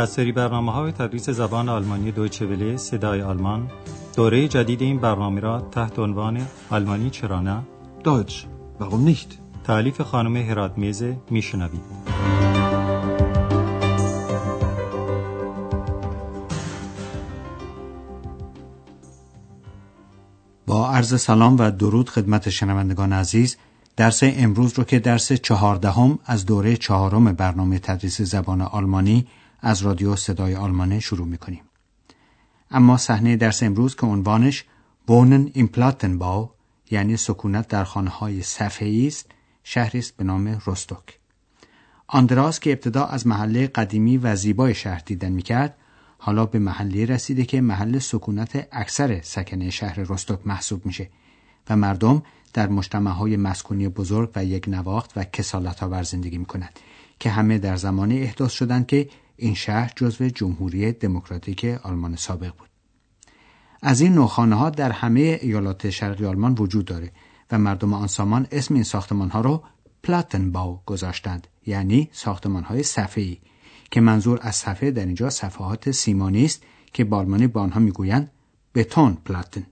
از سری برنامه های تدریس زبان آلمانی دویچه وله صدای آلمان. دوره جدید این برنامه را تحت عنوان آلمانی چرا نه؟ Deutsch, warum nicht? تعلیف خانم هرات میزه میشنوید. با عرض سلام و درود خدمت شنوندگان عزیز درس امروز رو که درس چهاردهم از دوره چهارم برنامه تدریس زبان آلمانی از رادیو صدای آلمانه شروع می‌کنیم. اما صحنه درس امروز که عنوانش بونن این پلاتنباو یعنی سکونت در خانه های صفحه‌ای است شهری است به نام رستوک. آندراس که ابتدا از محله قدیمی و زیبای شهر دیدن می‌کرد حالا به محله رسیده که محل سکونت اکثر سکنه شهر رستوک محسوب میشه و مردم در مجتمع های مسکونی بزرگ و یک نواخت و کسالت آور زندگی می‌کنند که همه در زمانی احداث شدند که این شهر جزو جمهوری دموکراتیک آلمان سابق بود. از این نوع خانه ها در همه ایالات شرقی آلمان وجود داره و مردم آن سامان اسم این ساختمان ها رو پلاتنباو گذاشتند یعنی ساختمان های صفحه‌ای که منظور از صفحه در اینجا صفحات سیمانی است که با آلمانی به آنها می‌گویند بتون پلاتن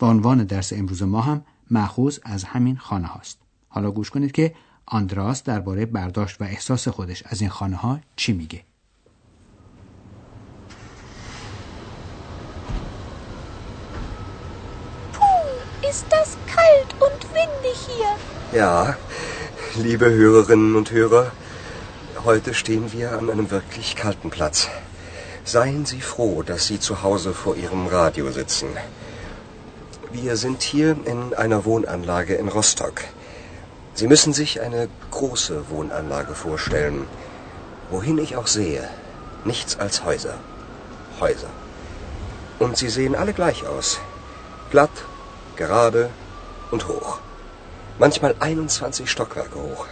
و عنوان درس امروز ما هم مأخوذ از همین خانه هاست حالا گوش کنید که آندراس درباره برداشت و احساس خودش از این خانه ها چی میگه Puh, ist das kalt und windig hier. Ja, liebe Hörerinnen und Hörer, heute stehen wir an einem wirklich kalten Platz. Seien Sie froh, dass Sie zu Hause vor Ihrem Radio sitzen. Wir sind hier in einer Wohnanlage in Rostock. Sie müssen sich eine große Wohnanlage vorstellen. Wohin ich auch sehe, nichts als Häuser. Häuser. Und sie sehen alle gleich aus. Glatt, gerade und hoch. Manchmal 21 Stockwerke hoch.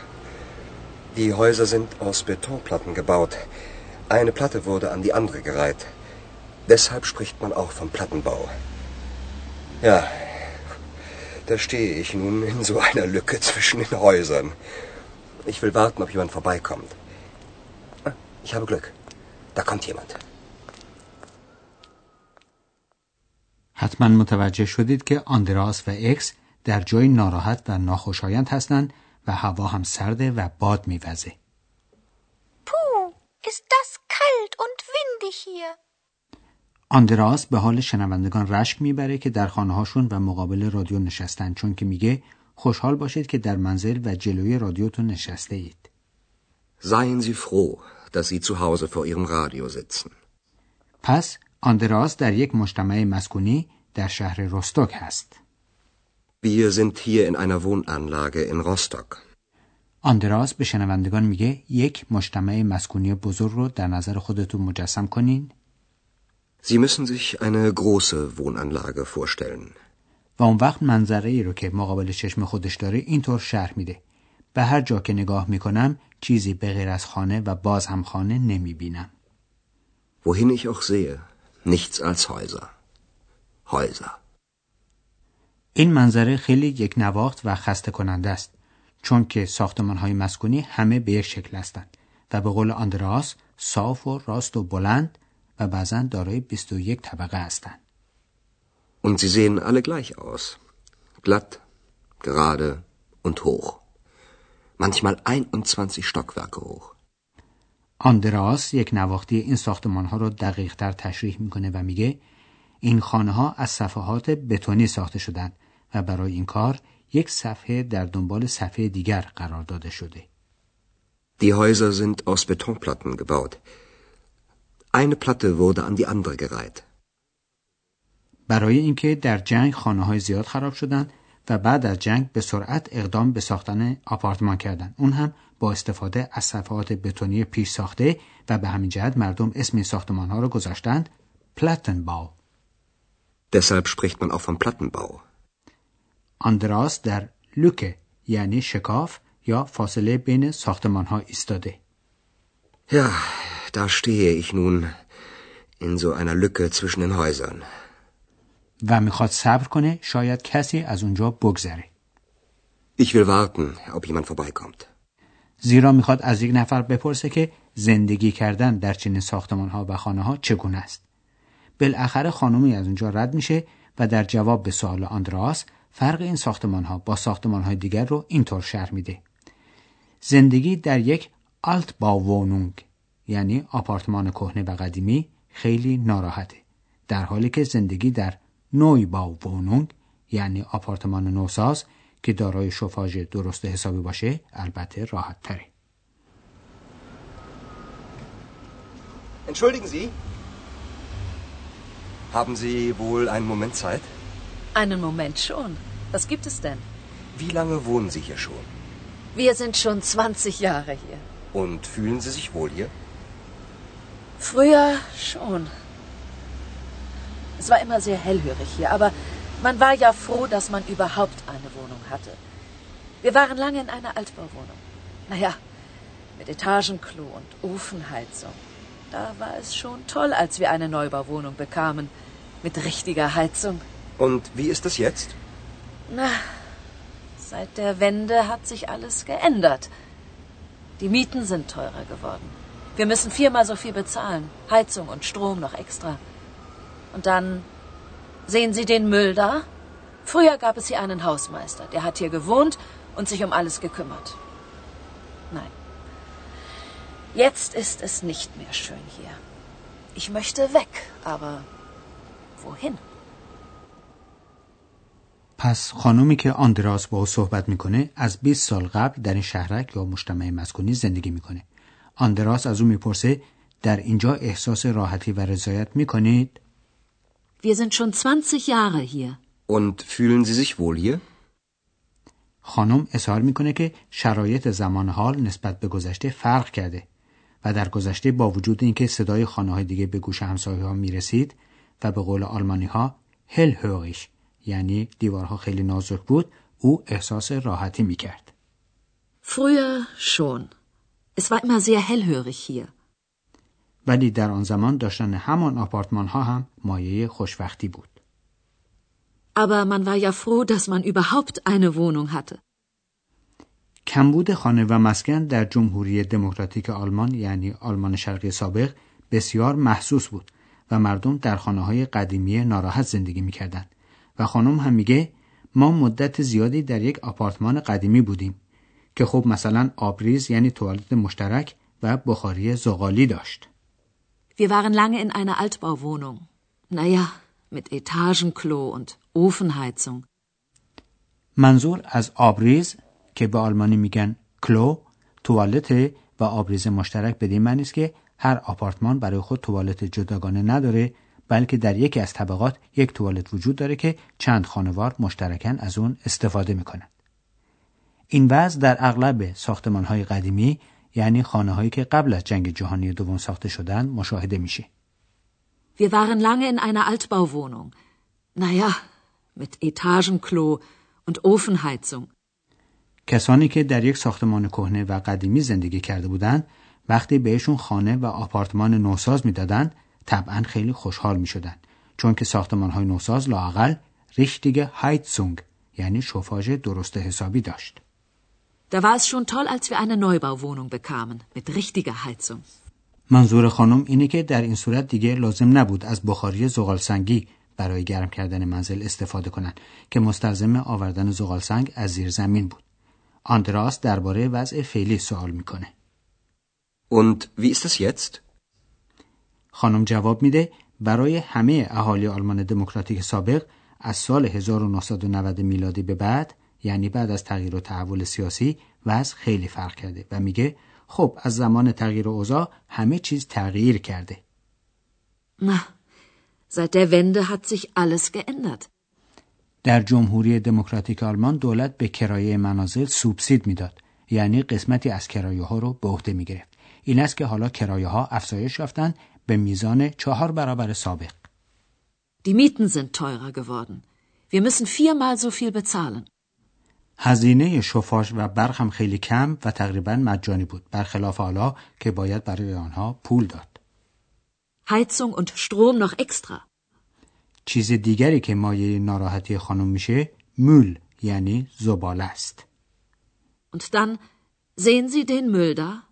Die Häuser sind aus Betonplatten gebaut. Eine Platte wurde an die andere gereiht. Deshalb spricht man auch vom Plattenbau. Ja, da stehe ich nun in so einer Lücke zwischen den Häusern. Ich will warten, ob jemand vorbeikommt. Ah, Ich habe Glück. Da kommt jemand. حتما متوجه شدید که آندراس و اکس در جای ناراحت و ناخوشایند هستند و هوا هم سرده و باد میوزه. Puh, ist das kalt und windig hier. آندراس به حال شنوندگان رشک می‌بره که در خانه هاشون و مقابل رادیو نشستن چون که میگه خوشحال باشید که در منزل و جلوی رادیوتون نشسته اید. Seien Sie froh, dass Sie zu Hause vor Ihrem Radio sitzen. پس آندراس در یک مجتمع مسکونی در شهر رستوک هست. Wir sind hier in einer Wohnanlage in Rostock. آندراس به شنوندگان میگه یک مجتمع مسکونی بزرگ رو در نظر خودتون مجسم کنین Sie müssen sich eine große Wohnanlage vorstellen. و اون وقت منظره ای رو که مقابل چشم خودش داره اینطور شرح میده. به هر جا که نگاه می‌کنم چیزی به غیر از خانه و باز هم خانه نمی‌بینم. Wohin ich auch sehe, nichts als Häuser. Häuser. این منظره خیلی یک نواخت و خسته کننده است چون که ساختمان های مسکونی همه به یک شکل هستند و به قول آندراس صاف و راست و بلند و بعضا دارای 21 طبقه هستند. Und sie sehen alle gleich aus. Glatt, gerade und hoch. Manchmal 21 Stockwerke hoch. آندراس یک نواختی این ساختمان ها رو دقیق تر تشریح می‌کنه و میگه این خانه ها از صفحات بتونی ساخته شدند و برای این کار یک صفحه در دنبال صفحه دیگر قرار داده شده. Die Häuser sind aus Betonplatten gebaut. Eine Platte wurde an die andere gereiht. برای اینکه در جنگ خانه های زیاد خراب شدند و بعد از جنگ به سرعت اقدام به ساختن آپارتمان کردند. اون هم با استفاده از صفحات بتونی پیش ساخته و به همین جهت مردم اسم این ساختمان ها را گذاشتند پلاتنباو. Deshalb spricht man auch vom Plattenbau. آندراس در لوکه یعنی شکاف یا فاصله بین ساختمان ها ایستاده. Ja, da stehe ich nun in so einer Lücke zwischen den Häusern. و می‌خواد صبر کنه شاید کسی از اونجا بگذره. Ich will warten, ob jemand vorbeikommt. زیرا می‌خواد از یک نفر بپرسه که زندگی کردن در چنین ساختمان ها و خانه ها چگونه است. بالاخره خانمی از اونجا رد میشه و در جواب به سوال آندراس فرق این ساختمان ها با ساختمان های دیگر رو اینطور شرح میده. زندگی در یک آلت با یعنی آپارتمان کهنه و قدیمی خیلی ناراحته. در حالی که زندگی در نوی با یعنی آپارتمان نوساز که دارای شفاژ درست حسابی باشه البته راحت تره. Entschuldigen Sie, haben Sie wohl einen Moment Zeit? Einen Moment schon. Was gibt es denn? Wie lange wohnen Sie hier schon? Wir sind schon 20 Jahre hier. Und fühlen Sie sich wohl hier? Früher schon. Es war immer sehr hellhörig hier, aber man war ja froh, dass man überhaupt eine Wohnung hatte. Wir waren lange in einer Altbauwohnung. Naja, mit Etagenklo und Ofenheizung. Da war es schon toll, als wir eine Neubauwohnung bekamen. Mit richtiger Heizung. Und wie ist es jetzt? Na, seit der Wende hat sich alles geändert. Die Mieten sind teurer geworden. Wir müssen viermal so viel bezahlen. Heizung und Strom noch extra. Und dann sehen Sie den Müll da? Früher gab es hier einen Hausmeister. Der hat hier gewohnt und sich um alles gekümmert. Nein. Jetzt ist es nicht mehr schön hier. Ich möchte weg, aber wohin? پس خانومی که آندراس با او صحبت میکنه از 20 سال قبل در این شهرک یا مجتمع مسکونی زندگی میکنه. آندراس از او می‌پرسه در اینجا احساس راحتی و رضایت می‌کنید؟ Wir sind schon 20 Jahre hier. Und fühlen Sie sich wohl hier? خانم اظهار می‌کنه که شرایط زمان حال نسبت به گذشته فرق کرده و در گذشته با وجود اینکه صدای خانه های دیگه به گوش همسایه ها می‌رسید و به قول آلمانی ها هل هوریش یعنی دیوارها خیلی نازک بود او احساس راحتی می‌کرد. Früher schon. Es war immer sehr hellhörig hier. ولی در آن زمان داشتن همان آپارتمان ها هم مایه خوشبختی بود. Aber man war ja froh, dass man überhaupt eine Wohnung hatte. کمبود خانه و مسکن در جمهوری دموکراتیک آلمان یعنی آلمان شرقی سابق بسیار محسوس بود و مردم در خانه های قدیمی ناراحت زندگی می‌کردند و خانم هم میگه ما مدت زیادی در یک آپارتمان قدیمی بودیم که خب مثلا آبریز یعنی توالت مشترک و بخاری زغالی داشت. Wir waren lange in einer Altbauwohnung. Naja, mit Etagenklo und Ofenheizung. منظور از آبریز که به آلمانی میگن کلو توالت و آبریز مشترک به این معنی است که هر آپارتمان برای خود توالت جداگانه نداره بلکه در یکی از طبقات یک توالت وجود داره که چند خانوار مشترکن از اون استفاده می‌کنن. این وضع در اغلب ساختمان های قدیمی یعنی خانه هایی که قبل از جنگ جهانی دوم ساخته شدن مشاهده میشه. Wir waren lange in einer Altbauwohnung. Naja, mit Etagenklo und Ofenheizung. کسانی که در یک ساختمان کهنه و قدیمی زندگی کرده بودند وقتی بهشون خانه و آپارتمان نوساز می‌دادند طبعا خیلی خوشحال می شدن. چون که ساختمان های نوساز لاقل ریشتیگ هایتسونگ یعنی شوفاژ درست حسابی داشت. Da war es schon toll, als wir eine Neubauwohnung bekamen, mit richtiger Heizung. منظور خانم اینه که در این صورت دیگه لازم نبود از بخاری زغال سنگی برای گرم کردن منزل استفاده کنند که مستلزم آوردن زغال سنگ از زیر زمین بود. آندراس درباره وضع فعلی سوال می‌کنه. Und wie ist es jetzt? خانم جواب میده برای همه اهالی آلمان دموکراتیک سابق از سال 1990 میلادی به بعد یعنی بعد از تغییر و تحول سیاسی وضع خیلی فرق کرده و میگه خب از زمان تغییر اوضاع همه چیز تغییر کرده. Seit der Wende hat sich alles geändert. در جمهوری دموکراتیک آلمان دولت به کرایه منازل سوبسید می‌داد یعنی قسمتی از کرایه ها رو به عهده می گرفت. این است که حالا کرایه ها افزایش یافتن به میزان چهار برابر سابق. Die Mieten sind teurer geworden. Wir müssen viermal so viel bezahlen. هزینه شفاش و برق هم خیلی کم و تقریبا مجانی بود برخلاف حالا که باید برای آنها پول داد. Heizung und Strom noch extra. چیز دیگری که مایه ناراحتی خانم میشه مول یعنی زباله است. Und dann Sehen Sie den Müll da?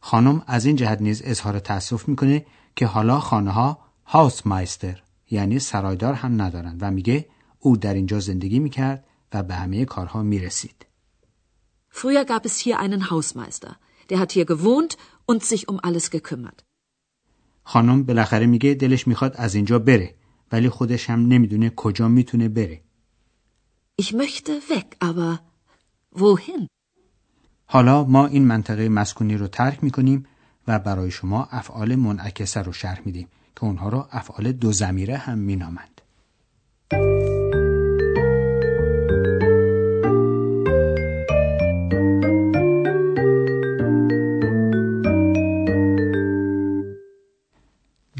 خانم از این جهت نیز اظهار تأسف می‌کنه که حالا خانه ها هاوس مایستر یعنی سرایدار هم ندارن و میگه او در اینجا زندگی می‌کرد و به همه کارها می‌رسید. Früher gab es hier einen Hausmeister. Der hat hier gewohnt und sich um alles gekümmert. خانم بالاخره میگه دلش می‌خواد از اینجا بره ولی خودش هم نمی‌دونه کجا می‌تونه بره. Ich möchte weg, aber wohin? حالا ما این منطقه مسکونی رو ترک می‌کنیم و برای شما افعال منعکسه رو شرح میدیم که اونها رو افعال دو زمیره هم مینامند.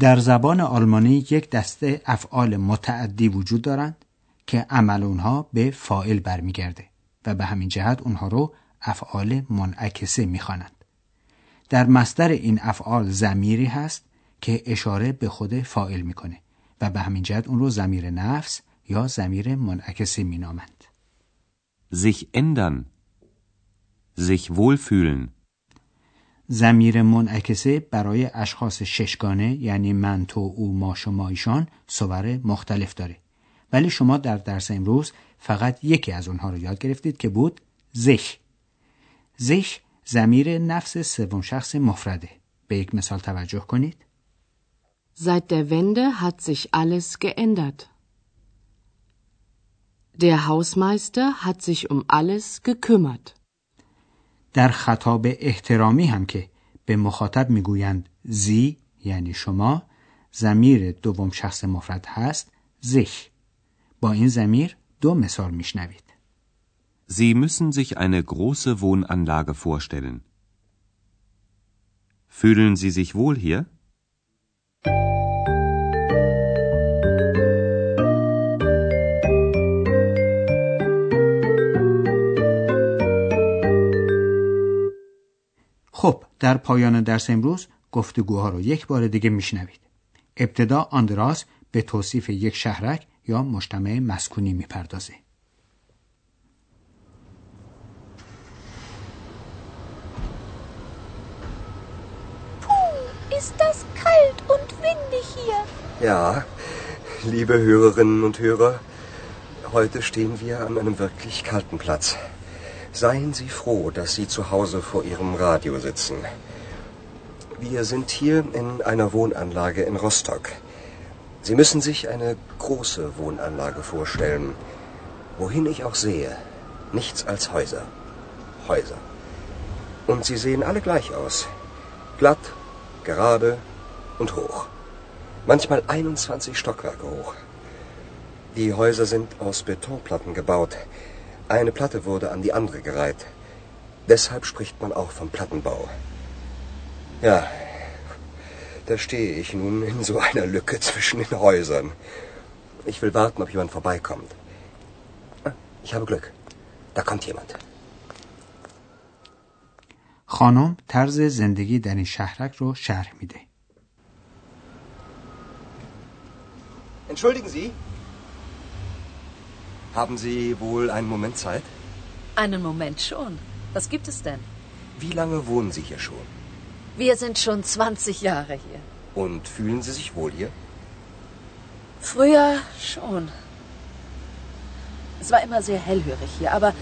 در زبان آلمانی یک دسته افعال متعدی وجود دارند که عمل اونها به فائل برمیگرده و به همین جهت اونها رو افعال منعکسه می‌خوانند. در مصدر این افعال زمیری هست که اشاره به خود فائل می‌کنه و به همین جهت اون رو زمیر نفس یا زمیر منعکسه مینامند. sich ändern, sich wohlfühlen, زمیر منعکسه برای اشخاص ششگانه یعنی من تو او ما شما ایشان صور مختلف داره ولی شما در درس امروز فقط یکی از اونها رو یاد گرفتید که بود زش زش زمیر نفس سوم شخص مفرده به یک مثال توجه کنید Seit der Wende hat sich alles geändert. Der Hausmeister hat sich um alles gekümmert. در خطاب احترامی هم که به مخاطب می‌گویند زی یعنی شما زمیر دوم شخص مفرد هست زش با این زمیر دو مثال میشنوید Sie müssen sich eine große Wohnanlage vorstellen. Fühlen Sie sich wohl hier? خب در پایان درس امروز گفتگوها رو یک بار دیگه میشنوید ابتدا آندراس به توصیف یک شهرک یا مجتمع مسکونی می‌پردازه ist das kalt und windig hier. Ja, liebe Hörerinnen und Hörer, heute stehen wir an einem wirklich kalten Platz. Seien Sie froh, dass Sie zu Hause vor Ihrem Radio sitzen. Wir sind hier in einer Wohnanlage in Rostock. Sie müssen sich eine große Wohnanlage vorstellen. Wohin ich auch sehe, nichts als Häuser. Häuser. Und sie sehen alle gleich aus. Glatt, gerade und hoch. Manchmal 21 Stockwerke hoch. Die Häuser sind aus Betonplatten gebaut. Eine Platte wurde an die andere gereiht. Deshalb spricht man auch vom Plattenbau. Ja, da stehe ich nun in so einer Lücke zwischen den Häusern. Ich will warten, ob jemand vorbeikommt. Ah, Ich habe Glück. Da kommt jemand. خانم طرز زندگی در این شهرک رو شرح میده Entschuldigen Sie? haben Sie wohl einen Moment Zeit? Einen Moment schon. Was gibt es denn? Wie lange wohnen Sie hier schon? Wir sind schon 20 Jahre hier. Und fühlen Sie sich wohl hier? Früher schon. Es war immer sehr hellhörig hier, aber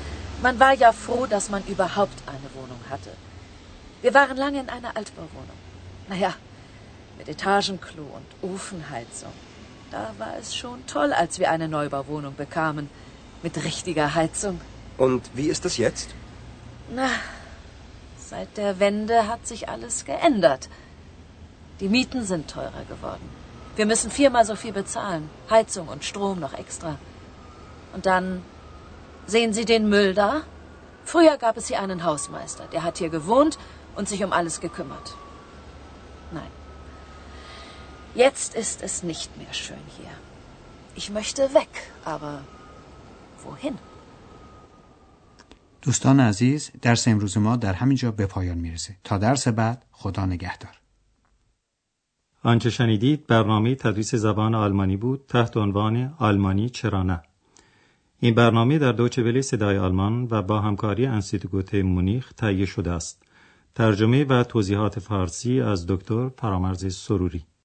man war ja froh, dass man überhaupt eine Wohnung hatte. Wir waren lange in einer Altbauwohnung. Naja, mit Etagenklo und Ofenheizung. Da war es schon toll, als wir eine Neubauwohnung bekamen. Mit richtiger Heizung. Und wie ist es jetzt? Na, seit der Wende hat sich alles geändert. Die Mieten sind teurer geworden. Wir müssen viermal so viel bezahlen. Heizung und Strom noch extra. Und dann sehen Sie den Müll da? Früher gab es hier einen Hausmeister. Der hat hier gewohnt und sich um alles gekümmert. Nein. Jetzt ist es nicht mehr schön hier. Ich möchte weg, aber wohin? دوستان عزیز درس امروز ما در همینجا به پایان می‌رسه تا درس بعد خدا نگهدار آنچه شنیدید برنامه تدریس زبان آلمانی بود تحت عنوان آلمانی چرا نه این برنامه در دوچه ولی صدای آلمان و با همکاری انسیتگوت مونیخ تهیه شده است. ترجمه و توضیحات فارسی از دکتر فرامرز سروری